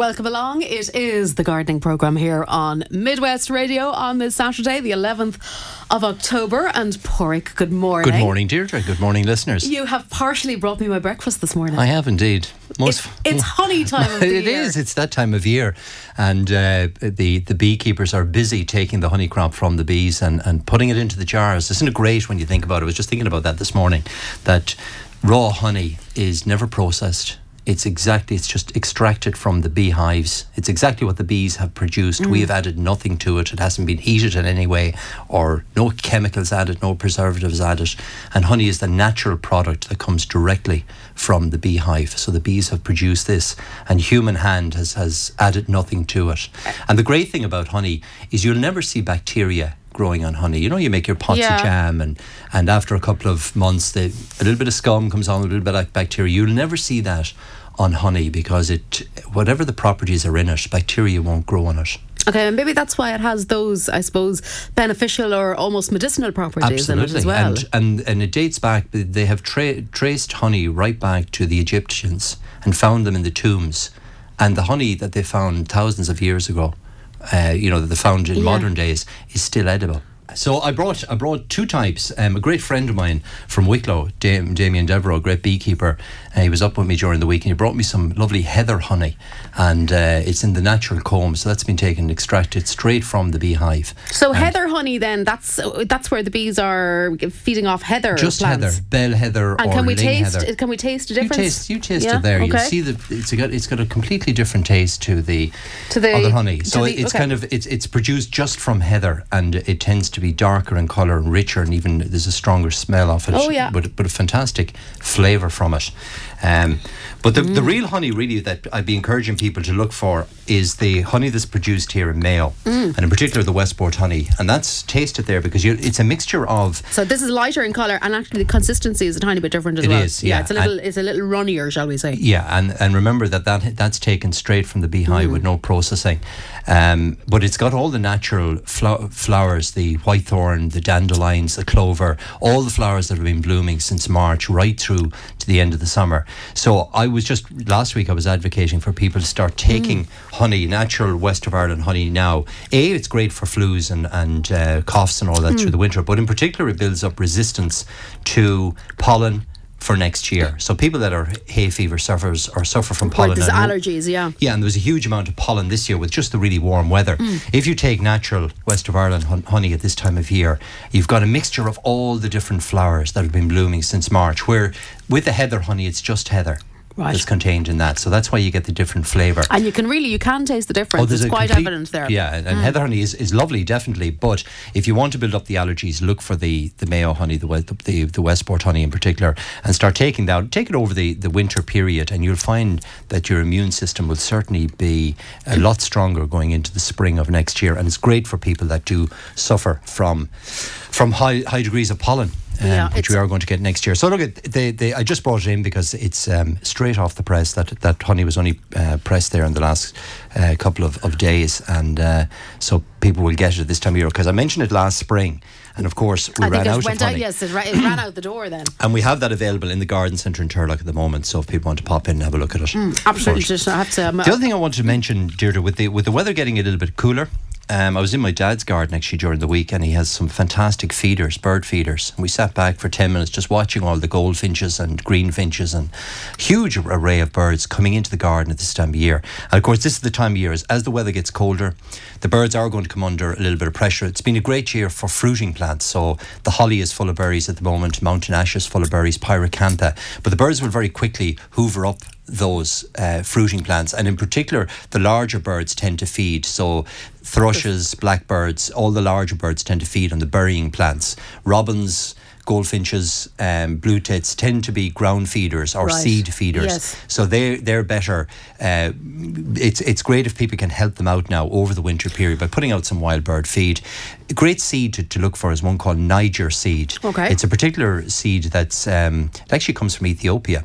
welcome along. It is the gardening programme here on Midwest Radio on this Saturday, the 11th of October. And Pádraig, good morning. Good morning, Deirdre. Good morning, listeners. You have partially brought me my breakfast this morning. I have indeed. Most it's, it's honey time of the It year. is. It's that time of year, and uh, the the beekeepers are busy taking the honey crop from the bees and, and putting it into the jars. Isn't it great when you think about it? I was just thinking about that this morning. That raw honey is never processed. It's exactly, it's just extracted from the beehives. It's exactly what the bees have produced. We mm. have added nothing to it. It hasn't been heated in any way or no chemicals added, no preservatives added. And honey is the natural product that comes directly from the beehive. So the bees have produced this and human hand has, has added nothing to it. And the great thing about honey is you'll never see bacteria growing on honey. You know, you make your pots Yeah. of jam and, and after a couple of months, a little bit of scum comes on, a little bit of bacteria. You'll never see that on honey because it, whatever the properties are in it, bacteria won't grow on it. Okay, and maybe that's why it has those, I suppose, beneficial or almost medicinal properties in it as well. And, and and it dates back. They have tra- traced honey right back to the Egyptians and found them in the tombs, and the honey that they found thousands of years ago, uh, you know, that they found in Yeah. modern days, is still edible. So I brought I brought two types. Um, a great friend of mine from Wicklow, Dam- Damien Devereux, a great beekeeper, uh, he was up with me during the week and he brought me some lovely heather honey, and uh, it's in the natural comb, so that's been taken and extracted straight from the beehive. so And- heather honey, then that's that's where the bees are feeding off heather just plants. heather, bell heather, And can we taste? heather. Can we taste a difference? You taste, you taste Yeah? it there. You see that it's got it's got a completely different taste to the To the- other honey. So the- it's okay. kind of it's it's produced just from heather, and it tends to be darker in color and richer, and even there's a stronger smell of it. Oh, yeah. but but a fantastic flavor from it. Um, but the, Mm. the real honey, really, that I'd be encouraging people to look for is the honey that's produced here in Mayo, Mm. and in particular the Westport honey, and that's tasted there because you, it's a mixture of So this is lighter in colour, and actually the consistency is a tiny bit different as It well. is, yeah. it's a little, it's a little runnier, shall we say? Yeah, and, and remember that, that that's taken straight from the beehive Mm. with no processing. Um, but it's got all the natural flo- flowers the whitethorn, the dandelions, the clover, all the flowers that have been blooming since March right through to the end of the summer. So I was just, last week, I was advocating for people to start taking honey, natural West of Ireland honey now. A, it's great for flus and, and uh, coughs and all that through the winter, but in particular, it builds up resistance to pollen for next year. So people that are hay fever sufferers or suffer from pollen. there's allergies, yeah. yeah, and there was a huge amount of pollen this year with just the really warm weather. Mm. If you take natural West of Ireland hon- honey at this time of year, you've got a mixture of all the different flowers that have been blooming since March. Where with the heather honey, it's just heather Right. that's contained in that. So that's why you get the different flavour. And you can really, you can taste the difference. Oh, there's it's quite complete- evident there. Yeah, and, and heather honey is, is lovely, definitely. But if you want to build up the allergies, look for the, the Mayo honey, the, the the Westport honey in particular, and start taking that. Take it over the, the winter period, and you'll find that your immune system will certainly be a lot stronger going into the spring of next year. And it's great for people that do suffer from from high high degrees of pollen. Um, Yeah, which we are going to get next year. So look, at they, they, I just brought it in because it's um, straight off the press. That that honey was only uh, pressed there in the last uh, couple of, of days, and uh, so people will get it this time of year. Because I mentioned it last spring, and of course we I ran out it of honey. out. Yes, it, ra- it ran out the door then. And we have that available in the garden centre in Turlough at the moment. So if people want to pop in and have a look at it, Mm, Absolutely, just have to. Um, the other thing I wanted to mention, Deirdre, with the with the weather getting a little bit cooler, um, I was in my dad's garden actually during the week, and he has some fantastic feeders, bird feeders. And we sat back for ten minutes just watching all the goldfinches and greenfinches and huge array of birds coming into the garden at this time of year. And of course, this is the time of year as, as the weather gets colder, the birds are going to come under a little bit of pressure. It's been a great year for fruiting plants. So the holly is full of berries at the moment, mountain ash is full of berries, pyracantha. But the birds will very quickly hoover up those uh, fruiting plants, and in particular, the larger birds tend to feed. So, thrushes, blackbirds, all the larger birds tend to feed on the berrying plants. Robins, goldfinches, um, blue tits tend to be ground feeders or Right. seed feeders. Yes. So they they're better. Uh, it's it's great if people can help them out now over the winter period by putting out some wild bird feed. A great seed to, to look for is one called Niger seed. Okay. It's a particular seed that's um, it actually comes from Ethiopia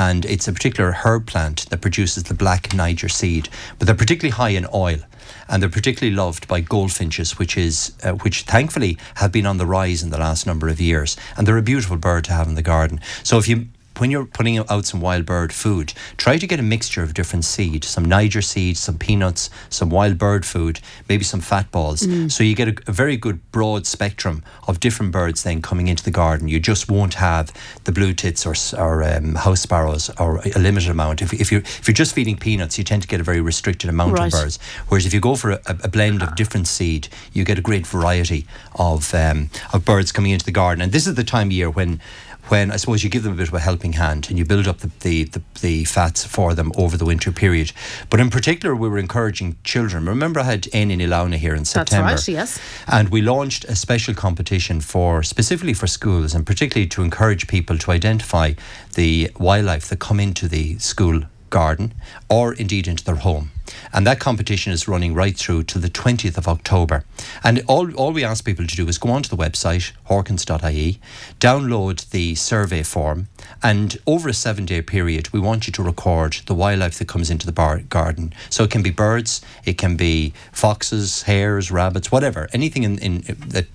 and it's a particular herb plant that produces the black Niger seed. But they're particularly high in oil, and they're particularly loved by goldfinches, which is uh, which thankfully have been on the rise in the last number of years, and they're a beautiful bird to have in the garden. So if you when you're putting out some wild bird food, try to get a mixture of different seed, some Niger seeds, some peanuts, some wild bird food, maybe some fat balls. Mm. So you get a, a, very good broad spectrum of different birds then coming into the garden. You just won't have the blue tits or, or um, house sparrows or a limited amount. If, if, you're, if you're just feeding peanuts, you tend to get a very restricted amount right. of birds. Whereas if you go for a, a, blend of different seed, you get a great variety of, um, of birds coming into the garden. And this is the time of year when when I suppose you give them a bit of a helping hand and you build up the, the, the, the, fats for them over the winter period. But in particular, we were encouraging children. Remember, I had Aine Ilauna here in September. That's right, yes. And we launched a special competition for specifically for schools and particularly to encourage people to identify the wildlife that come into the school garden or indeed into their home. And that competition is running right through to the 20th of October. And all, all we ask people to do is go onto the website, horkans.ie, download the survey form, and over a seven day period, we want you to record the wildlife that comes into the bar- garden. So it can be birds, it can be foxes, hares, rabbits, whatever, anything in, in that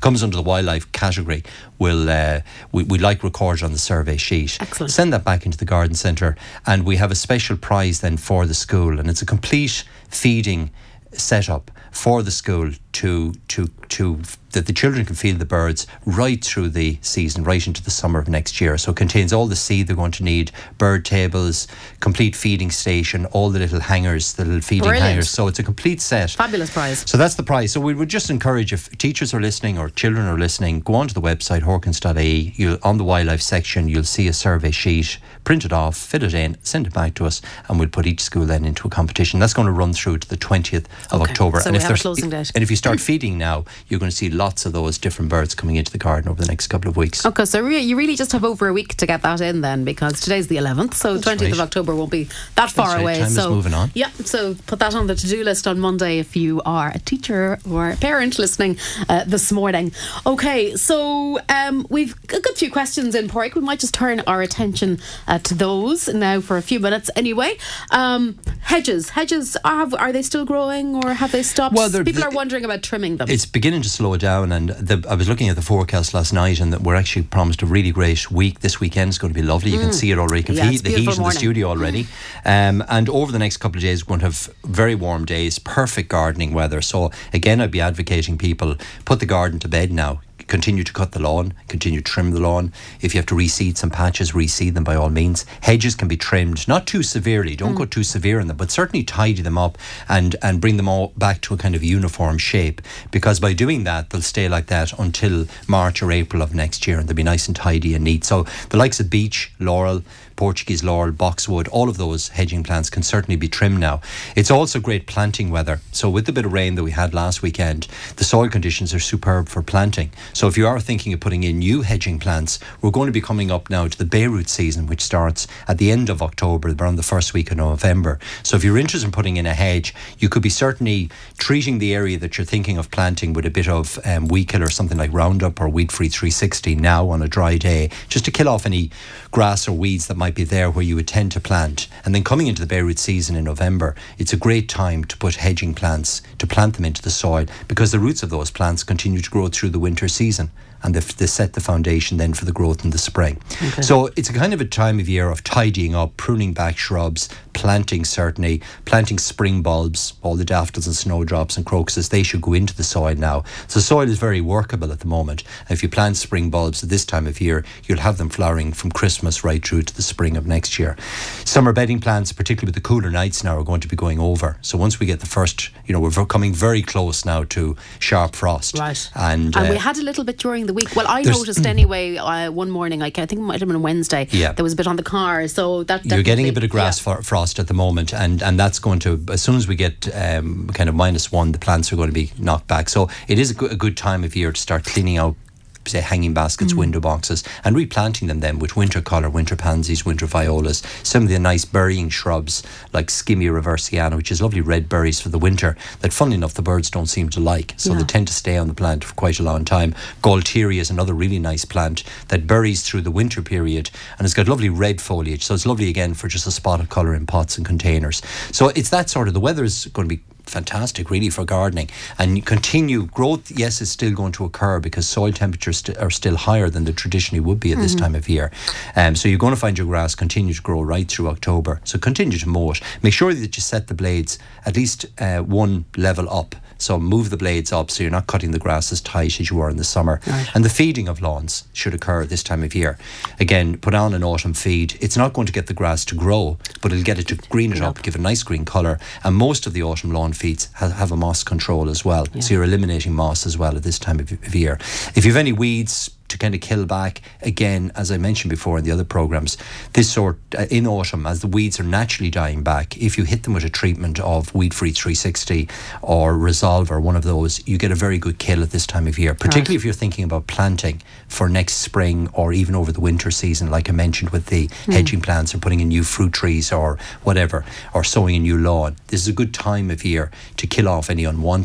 comes under the wildlife category We'll uh, we, we like record on the survey sheet. Excellent. Send that back into the garden centre, and we have a special prize then for the school, and it's a complete feeding setup for the school to to to that the children can feel the birds right through the season, right into the summer of next year. So it contains all the seed they're going to need, bird tables, complete feeding station, all the little hangers, the little feeding Brilliant. hangers. So it's a complete set. Fabulous prize. So that's the prize. So we would just encourage if teachers are listening or children are listening, go onto the website horkans.ie. You'll on the wildlife section, you'll see a survey sheet. Print it off, fill it in, send it back to us, and we'll put each school then into a competition. That's going to run through to the twentieth of okay. October. So and if have a closing date. and if you start feeding now, you're going to see lots of those different birds coming into the garden over the next couple of weeks. Okay, so re- you really just have over a week to get that in then, because today's the 11th, so That's 20th right. of October won't be that far right. away. Time is so moving on. Yeah, so put that on the to-do list on Monday if you are a teacher or a parent listening uh, this morning. Okay, so um, we've got a good few questions in Pádraig. We might just turn our attention uh, to those now for a few minutes anyway. Um, hedges, hedges, are, are they still growing or have they stopped? Well, People are wondering about trimming them. It's beginning to slow down, and the, I was looking at the forecast last night, and that we're actually promised a really great week. This weekend is going to be lovely. You can see it already. You can Mm. Yeah, feel the heat beautiful in the studio already. Um, and over the next couple of days, we're going to have very warm days, perfect gardening weather. So again, I'd be advocating people put the garden to bed now. Continue to cut the lawn, continue to trim the lawn. If you have to reseed some patches, reseed them by all means. Hedges can be trimmed, not too severely. Don't go mm. too severe in them, but certainly tidy them up and and bring them all back to a kind of uniform shape. Because by doing that, they'll stay like that until March or April of next year, and they'll be nice and tidy and neat. So the likes of beech, laurel, Portuguese laurel, boxwood, all of those hedging plants can certainly be trimmed now. It's also great planting weather. So with the bit of rain that we had last weekend, the soil conditions are superb for planting. So if you are thinking of putting in new hedging plants, we're going to be coming up now to the bare root season, which starts at the end of October, around the first week of November. So if you're interested in putting in a hedge, you could be certainly treating the area that you're thinking of planting with a bit of um, killer, something like Roundup or Weed Free 360 now on a dry day, just to kill off any grass or weeds that might be there where you would tend to plant. And then coming into the bare root season in November, it's a great time to put hedging plants, to plant them into the soil, because the roots of those plants continue to grow through the winter season. And they, they set the foundation then for the growth in the spring. So it's a kind of a time of year of tidying up, pruning back shrubs, planting certainly, planting spring bulbs, all the daffodils and snowdrops and crocuses, they should go into the soil now. So soil is very workable at the moment. And if you plant spring bulbs at this time of year, you'll have them flowering from Christmas right through to the spring of next year. Summer bedding plants, particularly with the cooler nights now, are going to be going over. So once we get the first, you know, we're coming very close now to sharp frost. Right. And, And uh, we had a little bit during the week. Well, I noticed anyway uh, one morning, I I think it might have been Wednesday, Yeah. there was a bit on the car. So that you're getting a bit of grass yeah. for at the moment, and and that's going to as soon as we get um, kind of minus one, the plants are going to be knocked back. So it is a a good time of year to start cleaning out. Say hanging baskets, mm. window boxes, and replanting them then with winter colour, winter pansies, winter violas, some of the nice berrying shrubs like Skimmia reevesiana, which is lovely red berries for the winter that, funnily enough, the birds don't seem to like. So Yeah. they tend to stay on the plant for quite a long time. Gaultheria is another really nice plant that berries through the winter period and it's got lovely red foliage. So it's lovely again for just a spot of colour in pots and containers. So it's that sort of, the weather is going to be fantastic, really, for gardening. And continue growth, yes, is still going to occur because soil temperatures st- are still higher than they traditionally would be at this time of year. Um, so you're going to find your grass continue to grow right through October. So continue to mow it. Make sure that you set the blades at least uh, one level up. So move the blades up so you're not cutting the grass as tight as you were in the summer. And the feeding of lawns should occur this time of year. Again, put on an autumn feed. It's not going to get the grass to grow, but it'll get it to green it up, give it a nice green colour. And most of the autumn lawn feeds have, have a moss control as well. So you're eliminating moss as well at this time of, of year. If you have any weeds, to kind of kill back again, as I mentioned before in the other programs, this sort uh, in autumn as the weeds are naturally dying back. If you hit them with a treatment of Weed Free 360 or Resolve or one of those, you get a very good kill at this time of year. Particularly if you're thinking about planting for next spring or even over the winter season, like I mentioned with the hedging plants or putting in new fruit trees or whatever, or sowing a new lawn. This is a good time of year to kill off any unwanted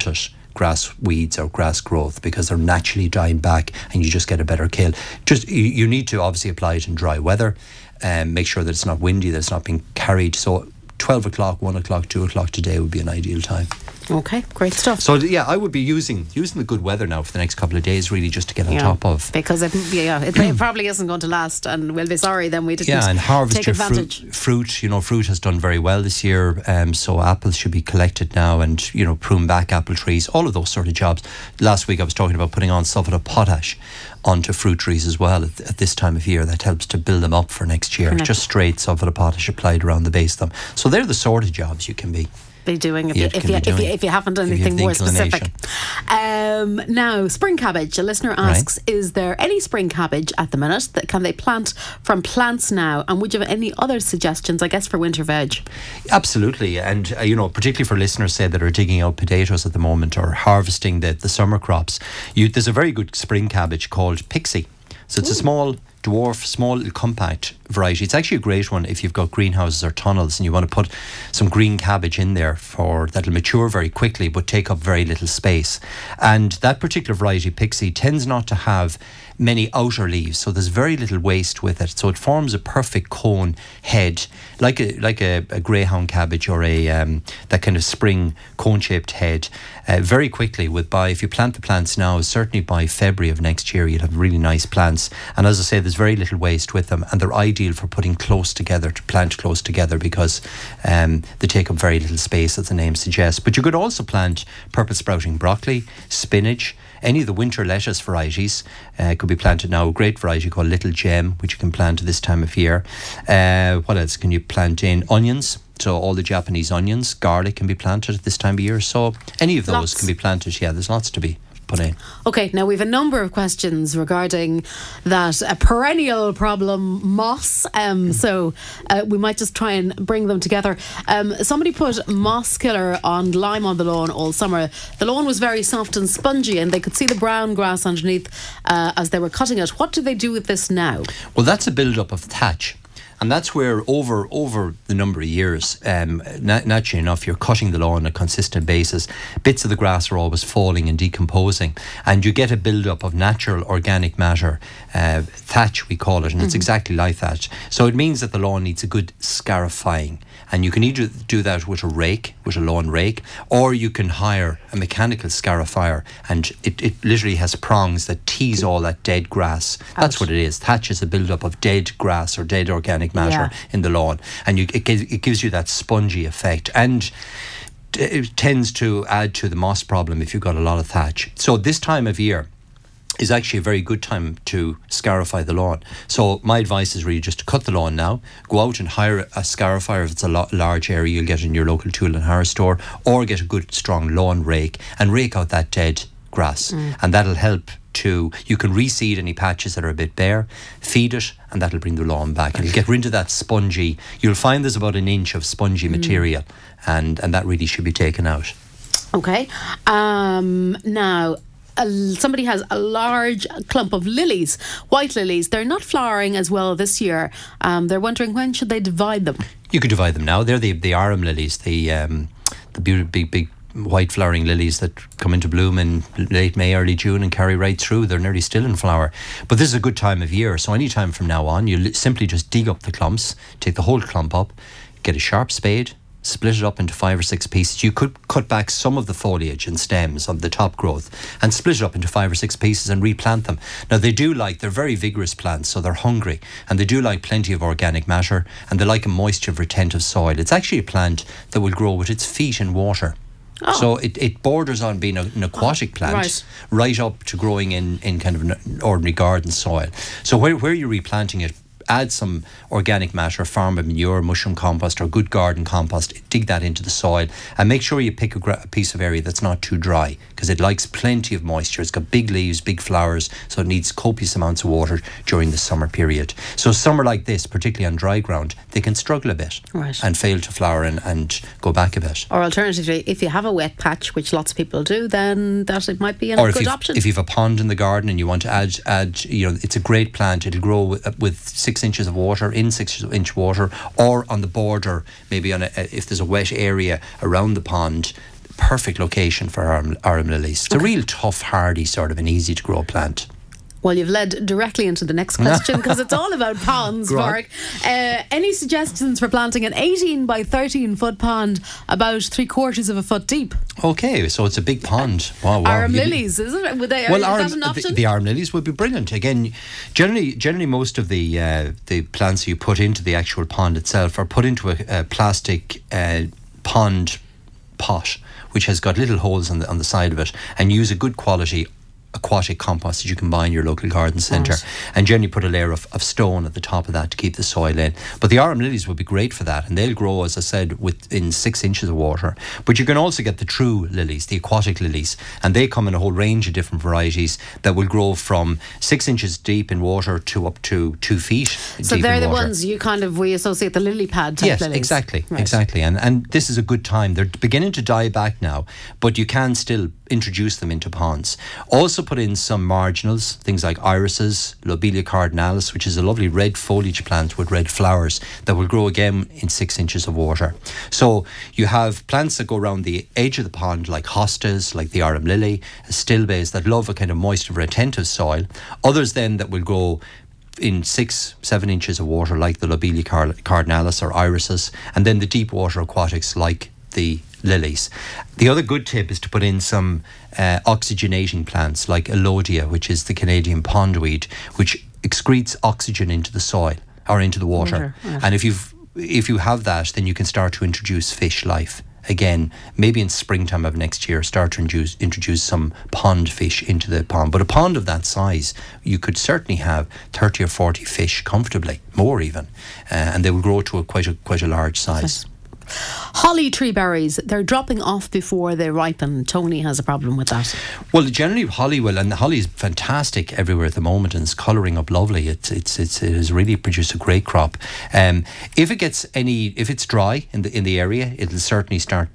grass weeds or grass growth because they're naturally dying back and you just get a better kill. Just you, you need to obviously apply it in dry weather and make sure that it's not windy, that it's not being carried. So 12 o'clock, 1 o'clock, 2 o'clock today would be an ideal time. Okay, great stuff. So yeah, I would be using using the good weather now for the next couple of days, really, just to get on Yeah, top of. because it, yeah, it, probably isn't going to last, and we'll be sorry then we didn't Yeah, and harvest take your advantage. fruit. Fruit, you know, fruit has done very well this year. Um, so apples should be collected now, and you know, prune back apple trees. All of those sort of jobs. Last week I was talking about putting on sulphate of potash onto fruit trees as well at, at this time of year. That helps to build them up for next year. For next- Just straight sulphate of potash applied around the base of them. So they're the sort of jobs you can be. Be doing if, you, if, you, if, you, if you haven't done anything more specific. Um, now, spring cabbage. A listener asks: Is there any spring cabbage at the minute that can they plant from plants now? And would you have any other suggestions? I guess for winter veg. Absolutely, and uh, you know, particularly for listeners say that are digging out potatoes at the moment or harvesting the, the summer crops, you, there's a very good spring cabbage called Pixie. So it's a small dwarf, small compact variety. It's actually a great one if you've got greenhouses or tunnels and you want to put some green cabbage in there for that'll mature very quickly but take up very little space. And that particular variety, Pixie, tends not to have many outer leaves, so there's very little waste with it. So it forms a perfect cone head, like a like a, a greyhound cabbage or a um, that kind of spring cone-shaped head. Uh, very quickly, with by if you plant the plants now, certainly by February of next year, you'll have really nice plants. And as I say, there's very little waste with them, and they're ideal for putting close together to plant close together because um, they take up very little space, as the name suggests. But you could also plant purple sprouting broccoli, spinach. Any of the winter lettuce varieties uh, could be planted now. A great variety called Little Gem, which you can plant at this time of year. Uh, what else can you plant in? Onions. So all the Japanese onions, garlic can be planted at this time of year. So any of those Lots. can be planted. Yeah, there's lots to be Okay, now we have a number of questions regarding that uh, perennial problem, moss. Um, so uh, we might just try and bring them together. Um, somebody put moss killer on lime on the lawn all summer. The lawn was very soft and spongy, and they could see the brown grass underneath uh, as they were cutting it. What do they do with this now? Well, that's a build-up of thatch. And that's where over over the number of years, um, na- naturally enough, you're cutting the lawn on a consistent basis. Bits of the grass are always falling and decomposing, and you get a build-up of natural organic matter, uh, thatch we call it, and it's exactly like thatch. So it means that the lawn needs a good scarifying, and you can either do that with a rake, with a lawn rake, or you can hire a mechanical scarifier, and it, it literally has prongs that tease all that dead grass. That's what it is. Thatch is a build-up of dead grass or dead organic matter Yeah. in the lawn, and you, it, gives, it gives you that spongy effect, and uh, it tends to add to the moss problem if you've got a lot of thatch. So this time of year is actually a very good time to scarify the lawn. So my advice is really just to cut the lawn now, go out and hire a scarifier if it's a large area you'll get in your local tool and hire store, or get a good strong lawn rake and rake out that dead grass, mm. and that'll help. To, you can reseed any patches that are a bit bare, feed it, and that'll bring the lawn back. And get rid of that spongy. You'll find there's about an inch of spongy material, and and that really should be taken out. Okay. Um, now, somebody has a large clump of lilies, white lilies. They're not flowering as well this year. Um, they're wondering when should they divide them. You could divide them now. They're the the arum lilies, the um, the beautiful big big white flowering lilies that come into bloom in late May, early June, and carry right through. They're nearly still in flower. But this is a good time of year, so any time from now on, you simply just dig up the clumps, take the whole clump up, get a sharp spade. split it up into five or six pieces. You could cut back some of the foliage and stems of the top growth and split it up into five or six pieces and replant them. Now, they do like, they're very vigorous plants, so they're hungry and they do like plenty of organic matter and they like a moisture retentive soil. It's actually a plant that will grow with its feet in water. Oh. So it, it borders on being a, an aquatic oh, plant, right. right. up to growing in, in kind of an ordinary garden soil. So where, where are you're replanting it, add some organic matter, farm manure, mushroom compost, or good garden compost, dig that into the soil, and make sure you pick a, gra- a piece of area that's not too dry because it likes plenty of moisture. It's got big leaves, big flowers, so it needs copious amounts of water during the summer period. So, summer like this, particularly on dry ground, they can struggle a bit right. and fail to flower and, and go back a bit. Or alternatively, if you have a wet patch, which lots of people do, then that it might be a good option. If you have a pond in the garden and you want to add, add, you know, it's a great plant. It'll grow with, with six six inches of water in six inch water, or on the border, maybe on a, if there's a wet area around the pond. Perfect location for arum, arum lilies. It's okay. a real tough, hardy sort of an easy to grow plant. Well, you've led directly into the next question because it's all about ponds, Mark. Uh, any suggestions for planting an 18 by 13 foot pond about three quarters of a foot deep? Okay, so it's a big pond. Wow, wow. Arum lilies, isn't it? Would they, well, are, arum, the, the, arum lilies would be brilliant. Again, generally, generally most of the uh, the plants you put into the actual pond itself are put into a, a plastic uh, pond pot which has got little holes on the on the side of it and use a good quality aquatic compost that you can buy in your local garden centre right. and generally put a layer of, of stone at the top of that to keep the soil in. But the arum lilies would be great for that and they'll grow, as I said, within six inches of water. But you can also get the true lilies, the aquatic lilies, and they come in a whole range of different varieties that will grow from six inches deep in water to up to two feet. So they're the ones you kind of we associate the lily pad type yes, lilies. exactly, right. exactly. And and this is a good time. They're beginning to die back now, but you can still introduce them into ponds. Also put in some marginals, things like irises, Lobelia cardinalis, which is a lovely red foliage plant with red flowers that will grow again in six inches of water. So you have plants that go around the edge of the pond, like hostas, like the arum lily, stilbes that love a kind of moist retentive soil. Others then that will grow in six, seven inches of water, like the Lobelia cardinalis or irises, and then the deep water aquatics like the lilies. The other good tip is to put in some uh, oxygenating plants like Elodea, which is the Canadian pondweed, which excretes oxygen into the soil or into the water. water And if you've if you have that, then you can start to introduce fish life again, maybe in springtime of next year, start to introduce, introduce some pond fish into the pond. But a pond of that size, you could certainly have 30 or 40 fish comfortably, more even, uh, and they will grow to a quite a quite a large size. Holly tree berries, they're dropping off before they ripen. Tony has a problem with that. Well, generally holly will, and the holly is fantastic everywhere at the moment, and it's colouring up lovely. It's it's, it's it has really produced a great crop. Um, if it gets any, if it's dry in the in the area, it'll certainly start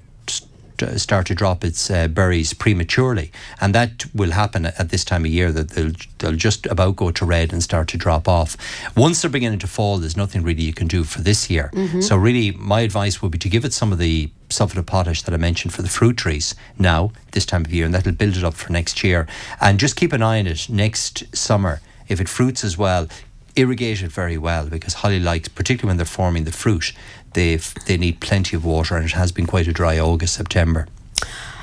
start to drop its uh, berries prematurely, and that will happen at, this time of year. That they'll they'll just about go to red and start to drop off. Once they're beginning to fall, there's nothing really you can do for this year. Mm-hmm. So really, my advice would be to give it some of the sulfate of potash that I mentioned for the fruit trees now this time of year, and that'll build it up for next year. And just keep an eye on it next summer. If it fruits as well, irrigate it very well because holly likes, particularly when they're forming the fruit, they they need plenty of water, and it has been quite a dry August September.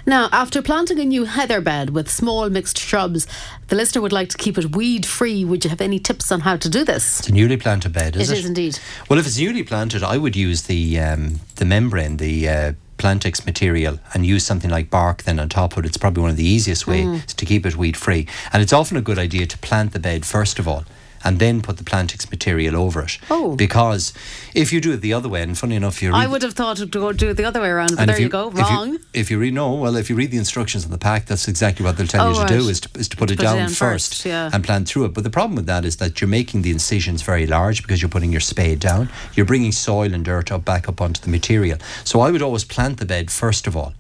Now, after planting a new heather bed with small mixed shrubs, the listener would like to keep it weed free. Would you have any tips on how to do this? It's a newly planted bed, is it? It is indeed. Well, if it's newly planted, I would use the um, the membrane, the uh, Plantex material and use something like bark then on top of it. It's probably one of the easiest ways mm. to keep it weed free. And it's often a good idea to plant the bed first of all and then put the Plantex material over it. Oh. Because if you do it the other way, and funny enough, you I would have thought to go do it the other way around, but there you, you, go, wrong. If you, if you read no, well, if you read the instructions on the pack, that's exactly what they'll tell oh, you to right. do is to, is to put to it put down, it first, first yeah. and plant through it. But the problem with that is that you're making the incisions very large because you're putting your spade down. You're bringing soil and dirt up back up onto the material. So I would always plant the bed first of all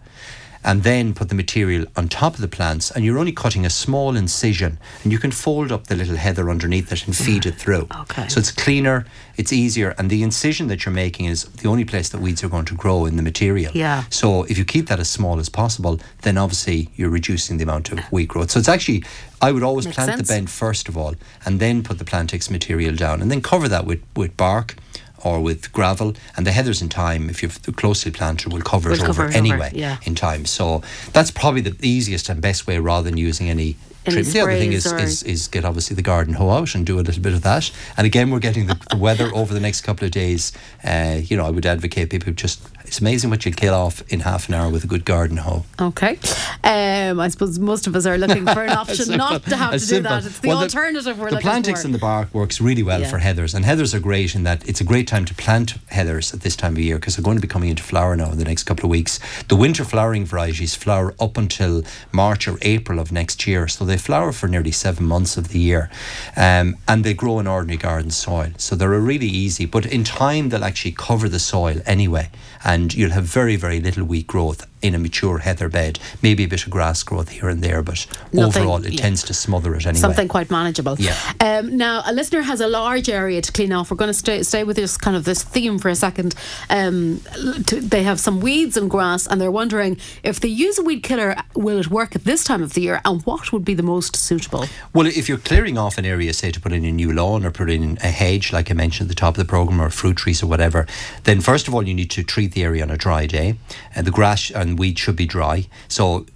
and then put the material on top of the plants and you're only cutting a small incision and you can fold up the little heather underneath it and feed it through. Okay. So it's cleaner, it's easier and the incision that you're making is the only place that weeds are going to grow in the material. Yeah. So if you keep that as small as possible, then obviously you're reducing the amount of weed growth. So it's actually I would always Makes plant sense. the bed first of all and then put the Plantex material down and then cover that with, with bark or with gravel, and the heathers in time, if you're closely planted, will cover Will it cover over it over, anyway yeah. in time. So that's probably the easiest and best way rather than using any. Any treatment. The other thing is, is is get obviously the garden hoe out and do a little bit of that. And again, we're getting the, the weather over the next couple of days. Uh, you know, I would advocate people just. It's amazing what you kill off in half an hour with a good garden hoe. Okay. Um, I suppose most of us are looking for an option not to have to It's do that. It's the Well, alternative we're the looking Plantex for. in the bark works really well Yeah. for heathers, and heathers are great in that it's a great time to plant heathers at this time of year because they're going to be coming into flower now in the next couple of weeks. The winter flowering varieties flower up until March or April of next year, so they flower for nearly seven months of the year, um, and they grow in ordinary garden soil. So they're really easy, but in time they'll actually cover the soil anyway, and you'll have very very little weed growth in a mature heather bed. Maybe a bit of grass growth here and there, but Nothing- overall it yeah. tends to smother it anyway. Something quite manageable. Yeah. Um, now, a listener has a large area to clean off. We're going to stay, stay with this kind of this theme for a second. Um, to, they have some weeds and grass, and they're wondering if they use a weed killer, will it work at this time of the year, and what would be the most suitable? Well, if you're clearing off an area, say to put in a new lawn or put in a hedge, like I mentioned at the top of the program, or fruit trees or whatever, then first of all you need to treat the area on a dry day, and the grass and weed should be dry. So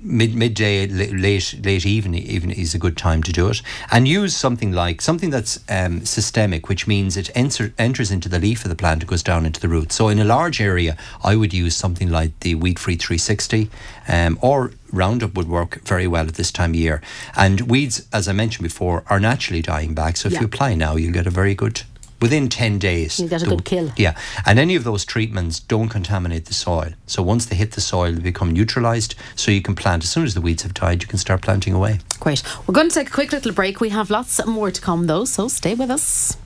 mid midday, late late evening, even is a good time to do it, and use something like something that's um, systemic, which means it enter, enters into the leaf of the plant, it goes down into the root. So in a large area, I would use something like the Weed Free 360, um, or Roundup would work very well at this time of year. And weeds, as I mentioned before, are naturally dying back. So if Yeah. you apply now, you'll get a very good. Within 10 days. You get a good kill. Yeah. And any of those treatments don't contaminate the soil. So once they hit the soil, they become neutralized. So you can plant. As soon as the weeds have died, you can start planting away. Great. We're going to take a quick little break. We have lots more to come, though, so stay with us.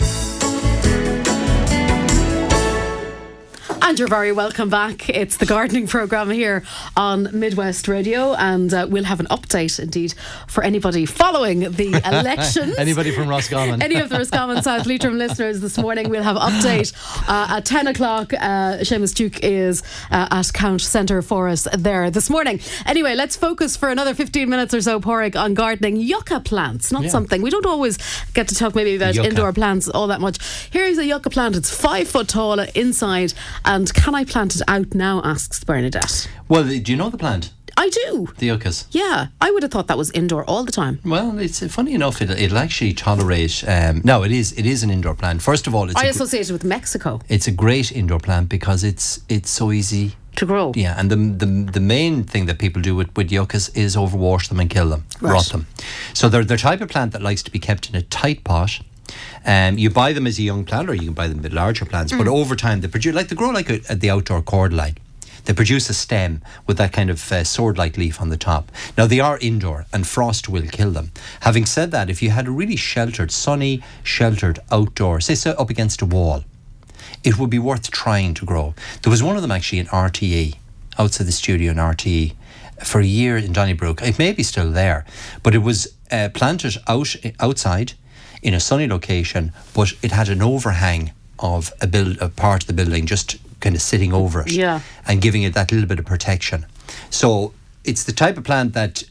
And you're very welcome back. It's the gardening programme here on Midwest Radio, and uh, we'll have an update indeed for anybody following the election. Anybody from Roscommon? Any of the Roscommon South Leitrim listeners this morning, we'll have update uh, at 10 o'clock. Uh, Seamus Duke is uh, at Count Centre for us there this morning. Anyway, let's focus for another 15 minutes or so, Pádraig, on gardening. Yucca plants, not Yeah. something. We don't always get to talk maybe about Yucca. indoor plants all that much. Here's a yucca plant. It's five foot tall inside. And can I plant it out now? asks Bernadette. Well, do you know the plant? I do. The yuccas? Yeah, I would have thought that was indoor all the time. Well, it's uh, funny enough. It, it'll actually tolerate. Um, no, it is. It is an indoor plant. First of all, it's I associate it with Mexico it's a great indoor plant because it's it's so easy to grow. Yeah, and the, the the main thing that people do with, with yuccas is overwash them and kill them, Right. rot them. So they're the type of plant that likes to be kept in a tight pot. Um, you buy them as a young plant, or you can buy them a bit larger plants. Mm. But over time, they produce like they grow like a, at the outdoor cordyline. They produce a stem with that kind of uh, sword-like leaf on the top. Now they are indoor, and frost will kill them. Having said that, if you had a really sheltered, sunny, sheltered outdoor, say so up against a wall, it would be worth trying to grow. There was one of them actually in RTE, outside the studio in RTE, for a year in Donnybrook. It may be still there, but it was uh, planted out outside in a sunny location, but it had an overhang of a build a part of the building just kind of sitting over it Yeah. and giving it that little bit of protection. So it's the type of plant that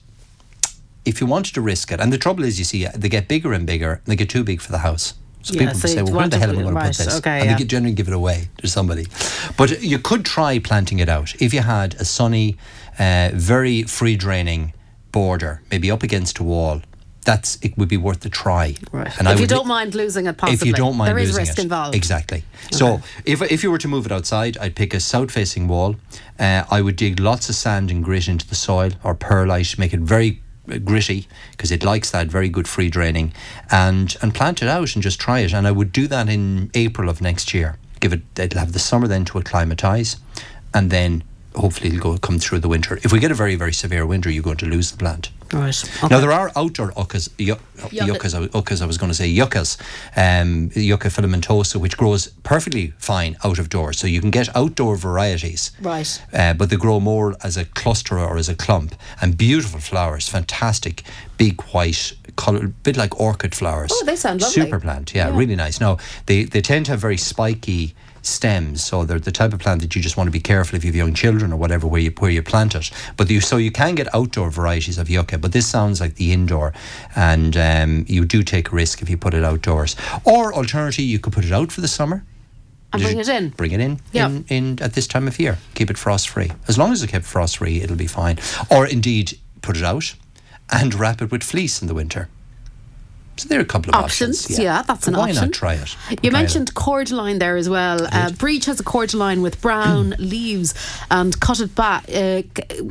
if you wanted to risk it, and the trouble is, you see, they get bigger and bigger, and they get too big for the house. So Yeah, people so say, well, where the hell am I going to put this? okay, and yeah. they generally give it away to somebody. But you could try planting it out if you had a sunny, uh, very free draining border, maybe up against a wall. That's it would be worth a try. Right. And I if you don't mind losing it, possibly. if you don't mind there is losing risk it. involved. Exactly. So if if you were to move it outside, I'd pick a south-facing wall. Uh, I would dig lots of sand and grit into the soil or perlite, make it very uh, gritty because it likes that very good free draining, and and plant it out and just try it. And I would do that in April of next year. Give it. It'll have the summer then to acclimatise, and then hopefully it'll go come through the winter. If we get a very very severe winter, you're going to lose the plant. Right. Now there are outdoor uckas, yu- Yucca. yuccas, I- uckas. I was going to say yuccas, um, yucca filamentosa, which grows perfectly fine out of doors. So you can get outdoor varieties, Right. uh, but they grow more as a cluster or as a clump, and beautiful flowers, fantastic, big white color, bit like orchid flowers. Oh, they sound lovely. Super plant, yeah, Yeah. really nice. Now they they tend to have very spiky stems, so they're the type of plant that you just want to be careful if you have young children or whatever where you where you plant it. But you so you can get outdoor varieties of yucca, but this sounds like the indoor, and um, you do take a risk if you put it outdoors. Or alternatively, you could put it out for the summer. And bring it in. Bring it in, Yeah. in, in at this time of year. Keep it frost free. As long as it's kept frost free, it'll be fine. Or indeed, put it out and wrap it with fleece in the winter. So there are a couple of Options, options. yeah, that's an Why option. Why not try it? You Try it. mentioned cordyline there as well. Uh, Breach has a cordyline with brown leaves and cut it back. Uh,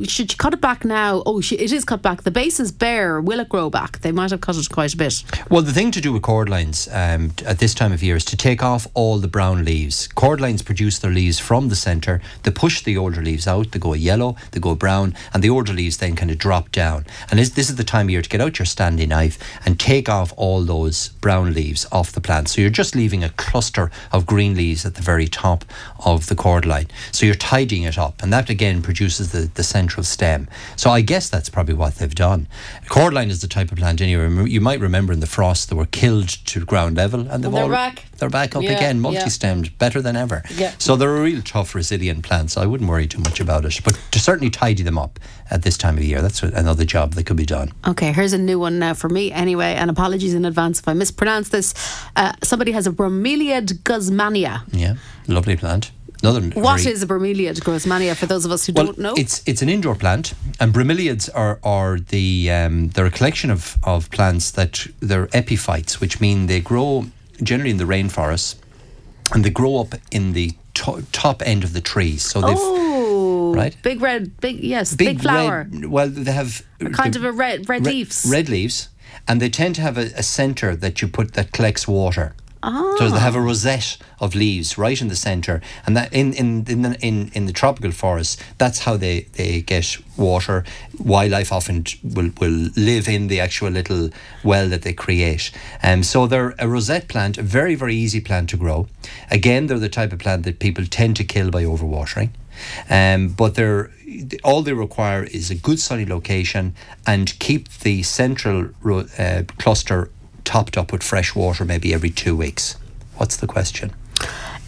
should you cut it back now? Oh, it is cut back. The base is bare. Will it grow back? They might have cut it quite a bit. Well, the thing to do with cordlines um, at this time of year is to take off all the brown leaves. Cordlines produce their leaves from the centre. They push the older leaves out. They go yellow, they go brown, and the older leaves then kind of drop down. And this, this is the time of year to get out your Stanley knife and take off all those brown leaves off the plant. So you're just leaving a cluster of green leaves at the very top of the cordline. So you're tidying it up, and that again produces the, the central stem. So I guess that's probably what they've done. Cordline is the type of plant anyway. You might remember in the frost they were killed to ground level, and they've they're all back. they're back up Yeah, again, multi-stemmed, better than ever. Yeah. So they're a real tough, resilient plant. So I wouldn't worry too much about it, but to certainly tidy them up at this time of year. That's another job that could be done. Okay, here's a new one now for me anyway, and apologies in advance if I mispronounce this. Uh, somebody has a Bromeliad guzmania. Yeah, lovely plant. Another What very- is a Bromeliad guzmania for those of us who well, don't know? It's it's an indoor plant, and bromeliads are are the um, they're a collection of, of plants that they're epiphytes, which mean they grow generally in the rainforests, and they grow up in the to- top end of the trees. So they've oh, right? Big red, big yes, big, flower. red- well, they have kind the of a red red re- leaves. Red leaves, and they tend to have a, a centre that you put that collects water. Ah. So they have a rosette of leaves right in the centre, and that in in in the, in, in the tropical forests, that's how they, they get water. Wildlife often will will live in the actual little well that they create. Um, so they're a rosette plant, a very very easy plant to grow. Again, they're the type of plant that people tend to kill by overwatering. Um, but they're all they require is a good sunny location and keep the central ro- uh, cluster topped up with fresh water maybe every two weeks. What's the question?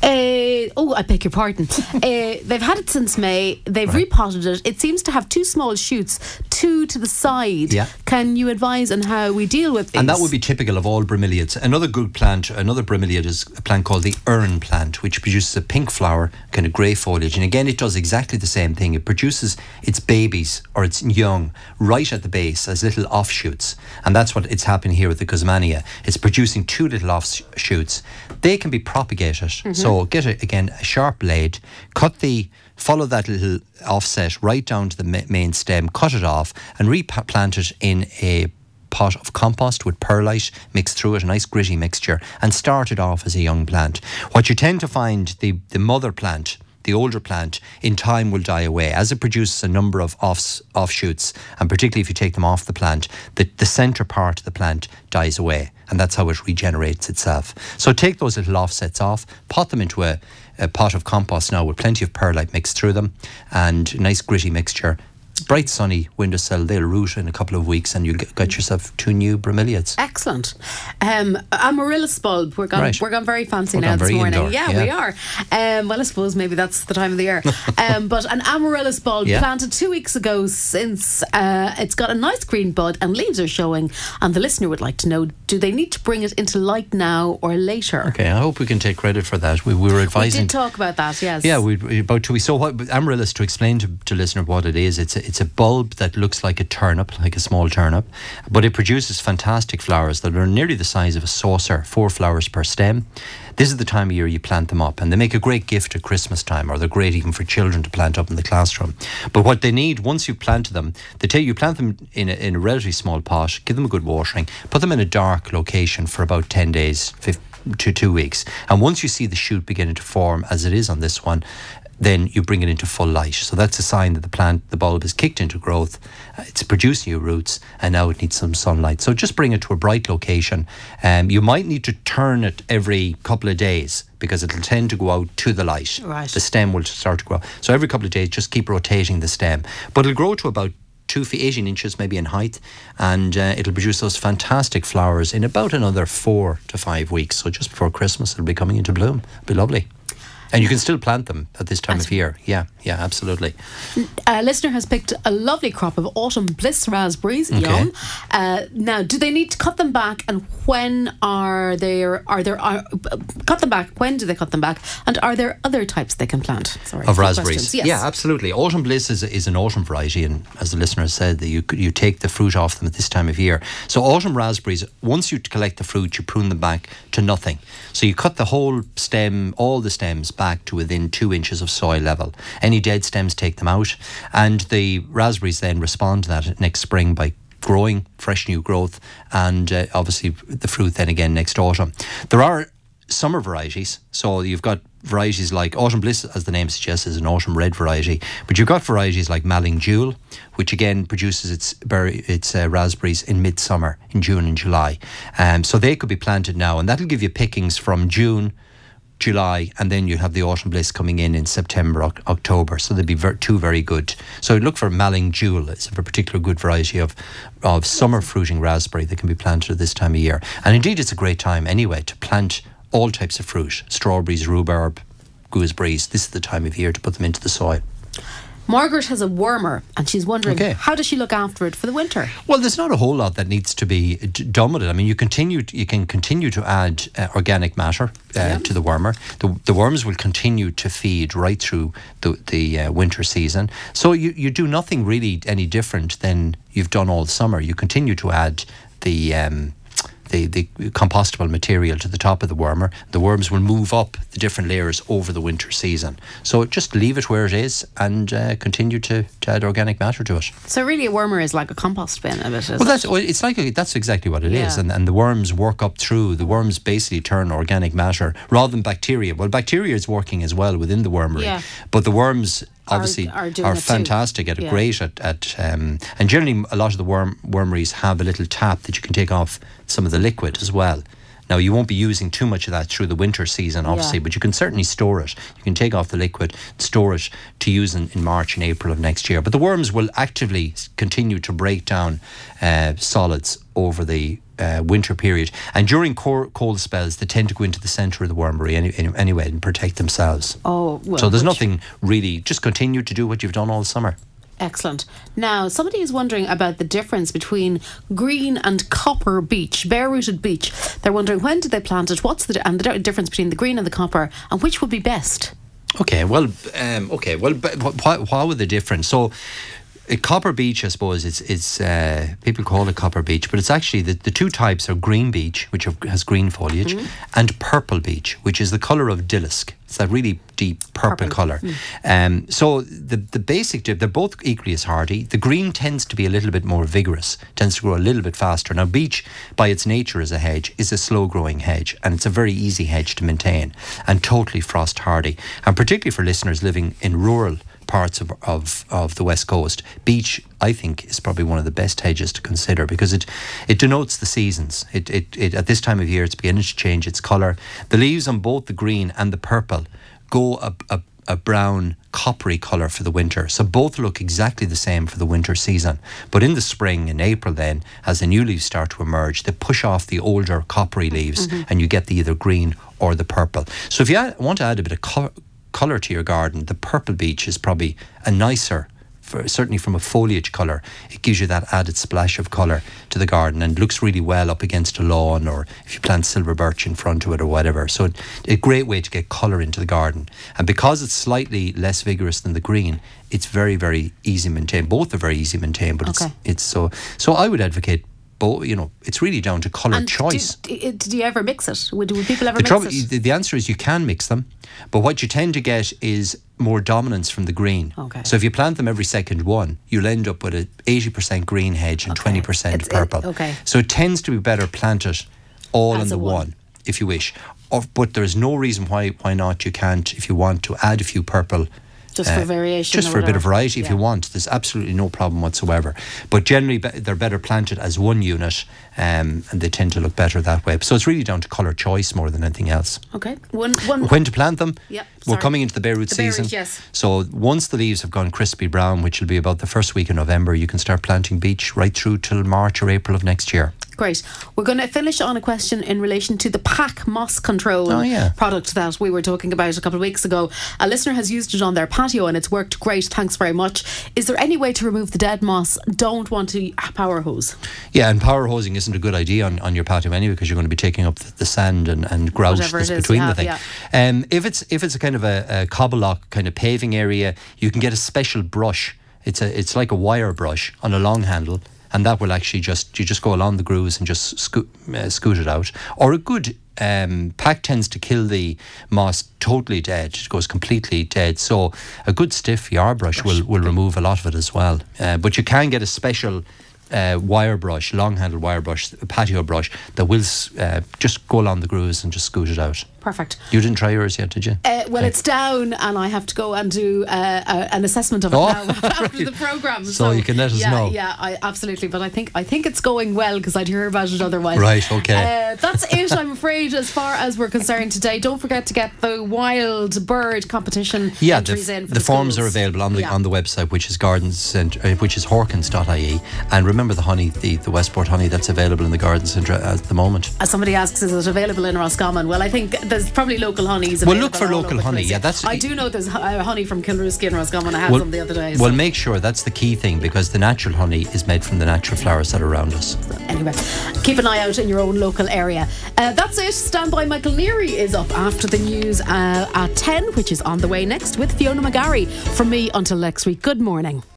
Uh, oh, I beg your pardon. uh, they've had it since May. They've repotted it. It seems to have two small shoots, two to the side. Yeah. Can you advise on how we deal with these? And that would be typical of all bromeliads. Another good plant, another bromeliad is a plant called the urn plant, which produces a pink flower, kind of grey foliage. And again, it does exactly the same thing. It produces its babies or its young right at the base as little offshoots. And that's what it's happening here with the Guzmania. It's producing two little offshoots. They can be propagated. Mm-hmm. So get, a, again, a sharp blade, cut the follow that little offset right down to the main stem, cut it off, and replant it in a pot of compost with perlite mixed through it, a nice gritty mixture, and start it off as a young plant. What you tend to find, the, the mother plant, the older plant, in time will die away. As it produces a number of offs, offshoots, and particularly if you take them off the plant, the, the centre part of the plant dies away. And that's how it regenerates itself. So take those little offsets off, pot them into a, a pot of compost now with plenty of perlite mixed through them, and nice gritty mixture. Bright sunny windowsill, they'll root in a couple of weeks, and you'll get, get yourself two new bromeliads. Excellent. Um, amaryllis bulb. We're gone. Right. We're gone very fancy We're now this morning. Yeah, yeah. we are. Um, well, I suppose maybe that's the time of the year. um, but an amaryllis bulb Yeah. planted two weeks ago. Since uh, it's got a nice green bud and leaves are showing, and the listener would like to know: Do they need to bring it into light now or later? Okay, I hope we can take credit for that. We, we were advising. We did talk about that. Yes. Yeah, we we- about two weeks. So what amaryllis to explain to, to listener what it is? It's a, it's a bulb that looks like a turnip, like a small turnip, but it produces fantastic flowers that are nearly the size of a saucer, four flowers per stem. This is the time of year you plant them up, and they make a great gift at Christmas time, or they're great even for children to plant up in the classroom. But what they need once you've planted them, they tell you you plant them in a, in a relatively small pot, give them a good watering, put them in a dark location for about ten days, fif- to two weeks, and once you see the shoot beginning to form, as it is on this one, then you bring it into full light. So that's a sign that the plant, the bulb, is kicked into growth. uh, It's producing new roots, and now it needs some sunlight. So just bring it to a bright location. Um, you might need to turn it every couple of days because it'll tend to go out to the light. Right. The stem will start to grow. So every couple of days, just keep rotating the stem. But it'll grow to about two feet, 18 inches maybe in height, and uh, it'll produce those fantastic flowers in about another four to five weeks. So just before Christmas, it'll be coming into bloom. It'll be lovely. And you can still plant them at this time of year. Yeah, yeah, absolutely. A listener has picked a lovely crop of autumn bliss raspberries. Okay. Yum. Uh, now, do they need to cut them back, and when are there? Are there? Are, cut them back. When do they cut them back? And are there other types they can plant? Sorry, of raspberries. Yes. Yeah, absolutely. Autumn Bliss is, is an autumn variety, and as the listener said, that you you take the fruit off them at this time of year. So autumn raspberries, once you collect the fruit, you prune them back to nothing. So you cut the whole stem, all the stems back to within two inches of soil level. Any dead stems, take them out, and the raspberries then respond to that next spring by growing fresh new growth, and uh, obviously the fruit then again next autumn. There are summer varieties. So you've got varieties like Autumn Bliss, as the name suggests, is an autumn red variety. But you've got varieties like Malling Jewel, which again produces its berry, its uh, raspberries in midsummer, in June and July. Um, so they could be planted now, and that'll give you pickings from June. July, and then you have the autumn bliss coming in in September, Oc- October. So they'd be ver- two very good. So look for Malling Jewel. It's a particular good variety of of summer fruiting raspberry that can be planted at this time of year. And indeed, it's a great time anyway to plant all types of fruit: strawberries, rhubarb, gooseberries. This is the time of year to put them into the soil. Margaret has a wormer, and she's wondering Okay. how does she look after it for the winter? Well, there's not a whole lot that needs to be d- done with it. I mean, you continue, you can continue to add uh, organic matter uh, to the wormer. The, the worms will continue to feed right through the the uh, winter season. So you you do nothing really any different than you've done all summer. You continue to add the. Um, the, the compostable material to the top of the wormer. The worms will move up the different layers over the winter season. So just leave it where it is and uh, continue to, to add organic matter to it. So really, a wormer is like a compost bin a bit. Well, that's well, it's like a, that's exactly what it is, Yeah. and and the worms work up through. The worms basically turn organic matter rather than bacteria. Well, bacteria is working as well within the wormery, Yeah. but the worms obviously are it too. fantastic at Yeah. great at at um, and generally a lot of the worm wormeries have a little tap that you can take off some of the liquid as well. Now you won't be using too much of that through the winter season, obviously, Yeah. but you can certainly store it. You can take off the liquid, store it to use in, in March and April of next year. But the worms will actively continue to break down uh, solids over the uh, winter period. And during cold spells, they tend to go into the centre of the wormery any, any, anyway and protect themselves. oh, well, so there's nothing really, just continue to do what you've done all summer. Excellent. Now, somebody is wondering about the difference between green and copper beech, bare rooted beech. They're wondering when did they plant it? What's the and the difference between the green and the copper, and which would be best? Okay, well, um, okay, well, but wh- why, why were the difference? So, a copper beech, I suppose, it's it's uh, people call it copper beech, but it's actually the, the two types are green beech, which have, has green foliage, and purple beech, which is the color of dillisk. It's that really deep purple, Purple. color. Um, so the the basic dip, they're both equally as hardy. The green tends to be a little bit more vigorous, tends to grow a little bit faster. Now, beech, by its nature as a hedge, is a slow growing hedge, and it's a very easy hedge to maintain and totally frost hardy. And particularly for listeners living in rural parts of, of, of the west coast, Beech, I think is probably one of the best hedges to consider because it it denotes the seasons. It, it, it at this time of year it's beginning to change its colour. The leaves on both the green and the purple go a, a, a brown coppery colour for the winter. So both look exactly the same for the winter season. But in the spring, in April, then, as the new leaves start to emerge, they push off the older coppery leaves mm-hmm. and you get the either green or the purple. So if you want to add a bit of co- colour to your garden, the purple beech is probably a nicer for, certainly from a foliage colour, it gives you that added splash of colour to the garden and looks really well up against a lawn or if you plant silver birch in front of it or whatever. So it, a great way to get colour into the garden. And because it's slightly less vigorous than the green, it's very, very easy to maintain. Both are very easy to maintain, but Okay. it's it's so so I would advocate both you know, it's really down to colour And choice. Did, did, eh, did you ever mix it? Would, would people ever The, mix trouble, it? the, the answer is you can mix them, but what you tend to get is more dominance from the green. Okay. So if you plant them every second one, you'll end up with a 80% green hedge and Okay. 20% It's- it- purple. okay. So it tends to be better planted all As in the one. one. if you wish. Or, but there's no reason why why not you can't if you want to add a few purple Just for variation just or for a bit of variety if you want. There's absolutely no problem whatsoever. But generally, they're better planted as one unit, um, and they tend to look better that way. So it's really down to colour choice more than anything else. Okay. One, one, When to plant them? Yep, We're sorry. coming into the bare root The root, season. yes. So once the leaves have gone crispy brown, which will be about the first week of November, you can start planting beech right through till March or April of next year. Great. We're going to finish on a question in relation to the pack moss control Oh, yeah. product that we were talking about a couple of weeks ago. A listener has used it on their patio and it's worked great. Thanks very much. Is there any way to remove the dead moss? Don't want to power hose. Yeah, and power hosing isn't a good idea on, on your patio anyway because you're going to be taking up the, the sand and, and grout Whatever that's between you the have, thing. Um, if it's if it's a kind of a, a cobble lock kind of paving area, you can get a special brush. It's a it's like a wire brush on a long handle. And that will actually just you just go along the grooves and just scoot, uh, scoot it out. Or a good um, pack tends to kill the moss totally dead. It goes completely dead. So a good stiff yard brush, will, will remove a lot of it as well. Uh, but you can get a special uh, wire brush, long handled wire brush, a patio brush that will uh, just go along the grooves and just scoot it out. Perfect. You didn't try yours yet, did you? Uh, well, it's down, and I have to go and do uh, uh, an assessment of it Oh, now after right. the program. So you can let us yeah, know. Yeah, I, absolutely. But I think I think it's going well because I'd hear about it otherwise. Right, okay. Uh, that's it. I'm afraid, as far as we're concerned today. Don't forget to get the wild bird competition Yeah, the, entries in. For the forms are available on the Yeah. on the website, which is gardens centre, uh, which is horkans.ie. And remember the honey, the, the Westport honey that's available in the garden centre at the moment. As somebody asks, is it available in Roscommon? Well, I think there's probably local honeys. Well, look for local honey. Yeah, that's- I do know there's uh, honey from Kilrooskey and Roscommon. I had some the other day. so- well, make sure that's the key thing because the natural honey is made from the natural flowers that are around us. Anyway, keep an eye out in your own local area. Uh, that's it. Standby. Michael Neary is up after the news uh, at 10, which is on the way next with Fiona McGarry. From me until next week, good morning.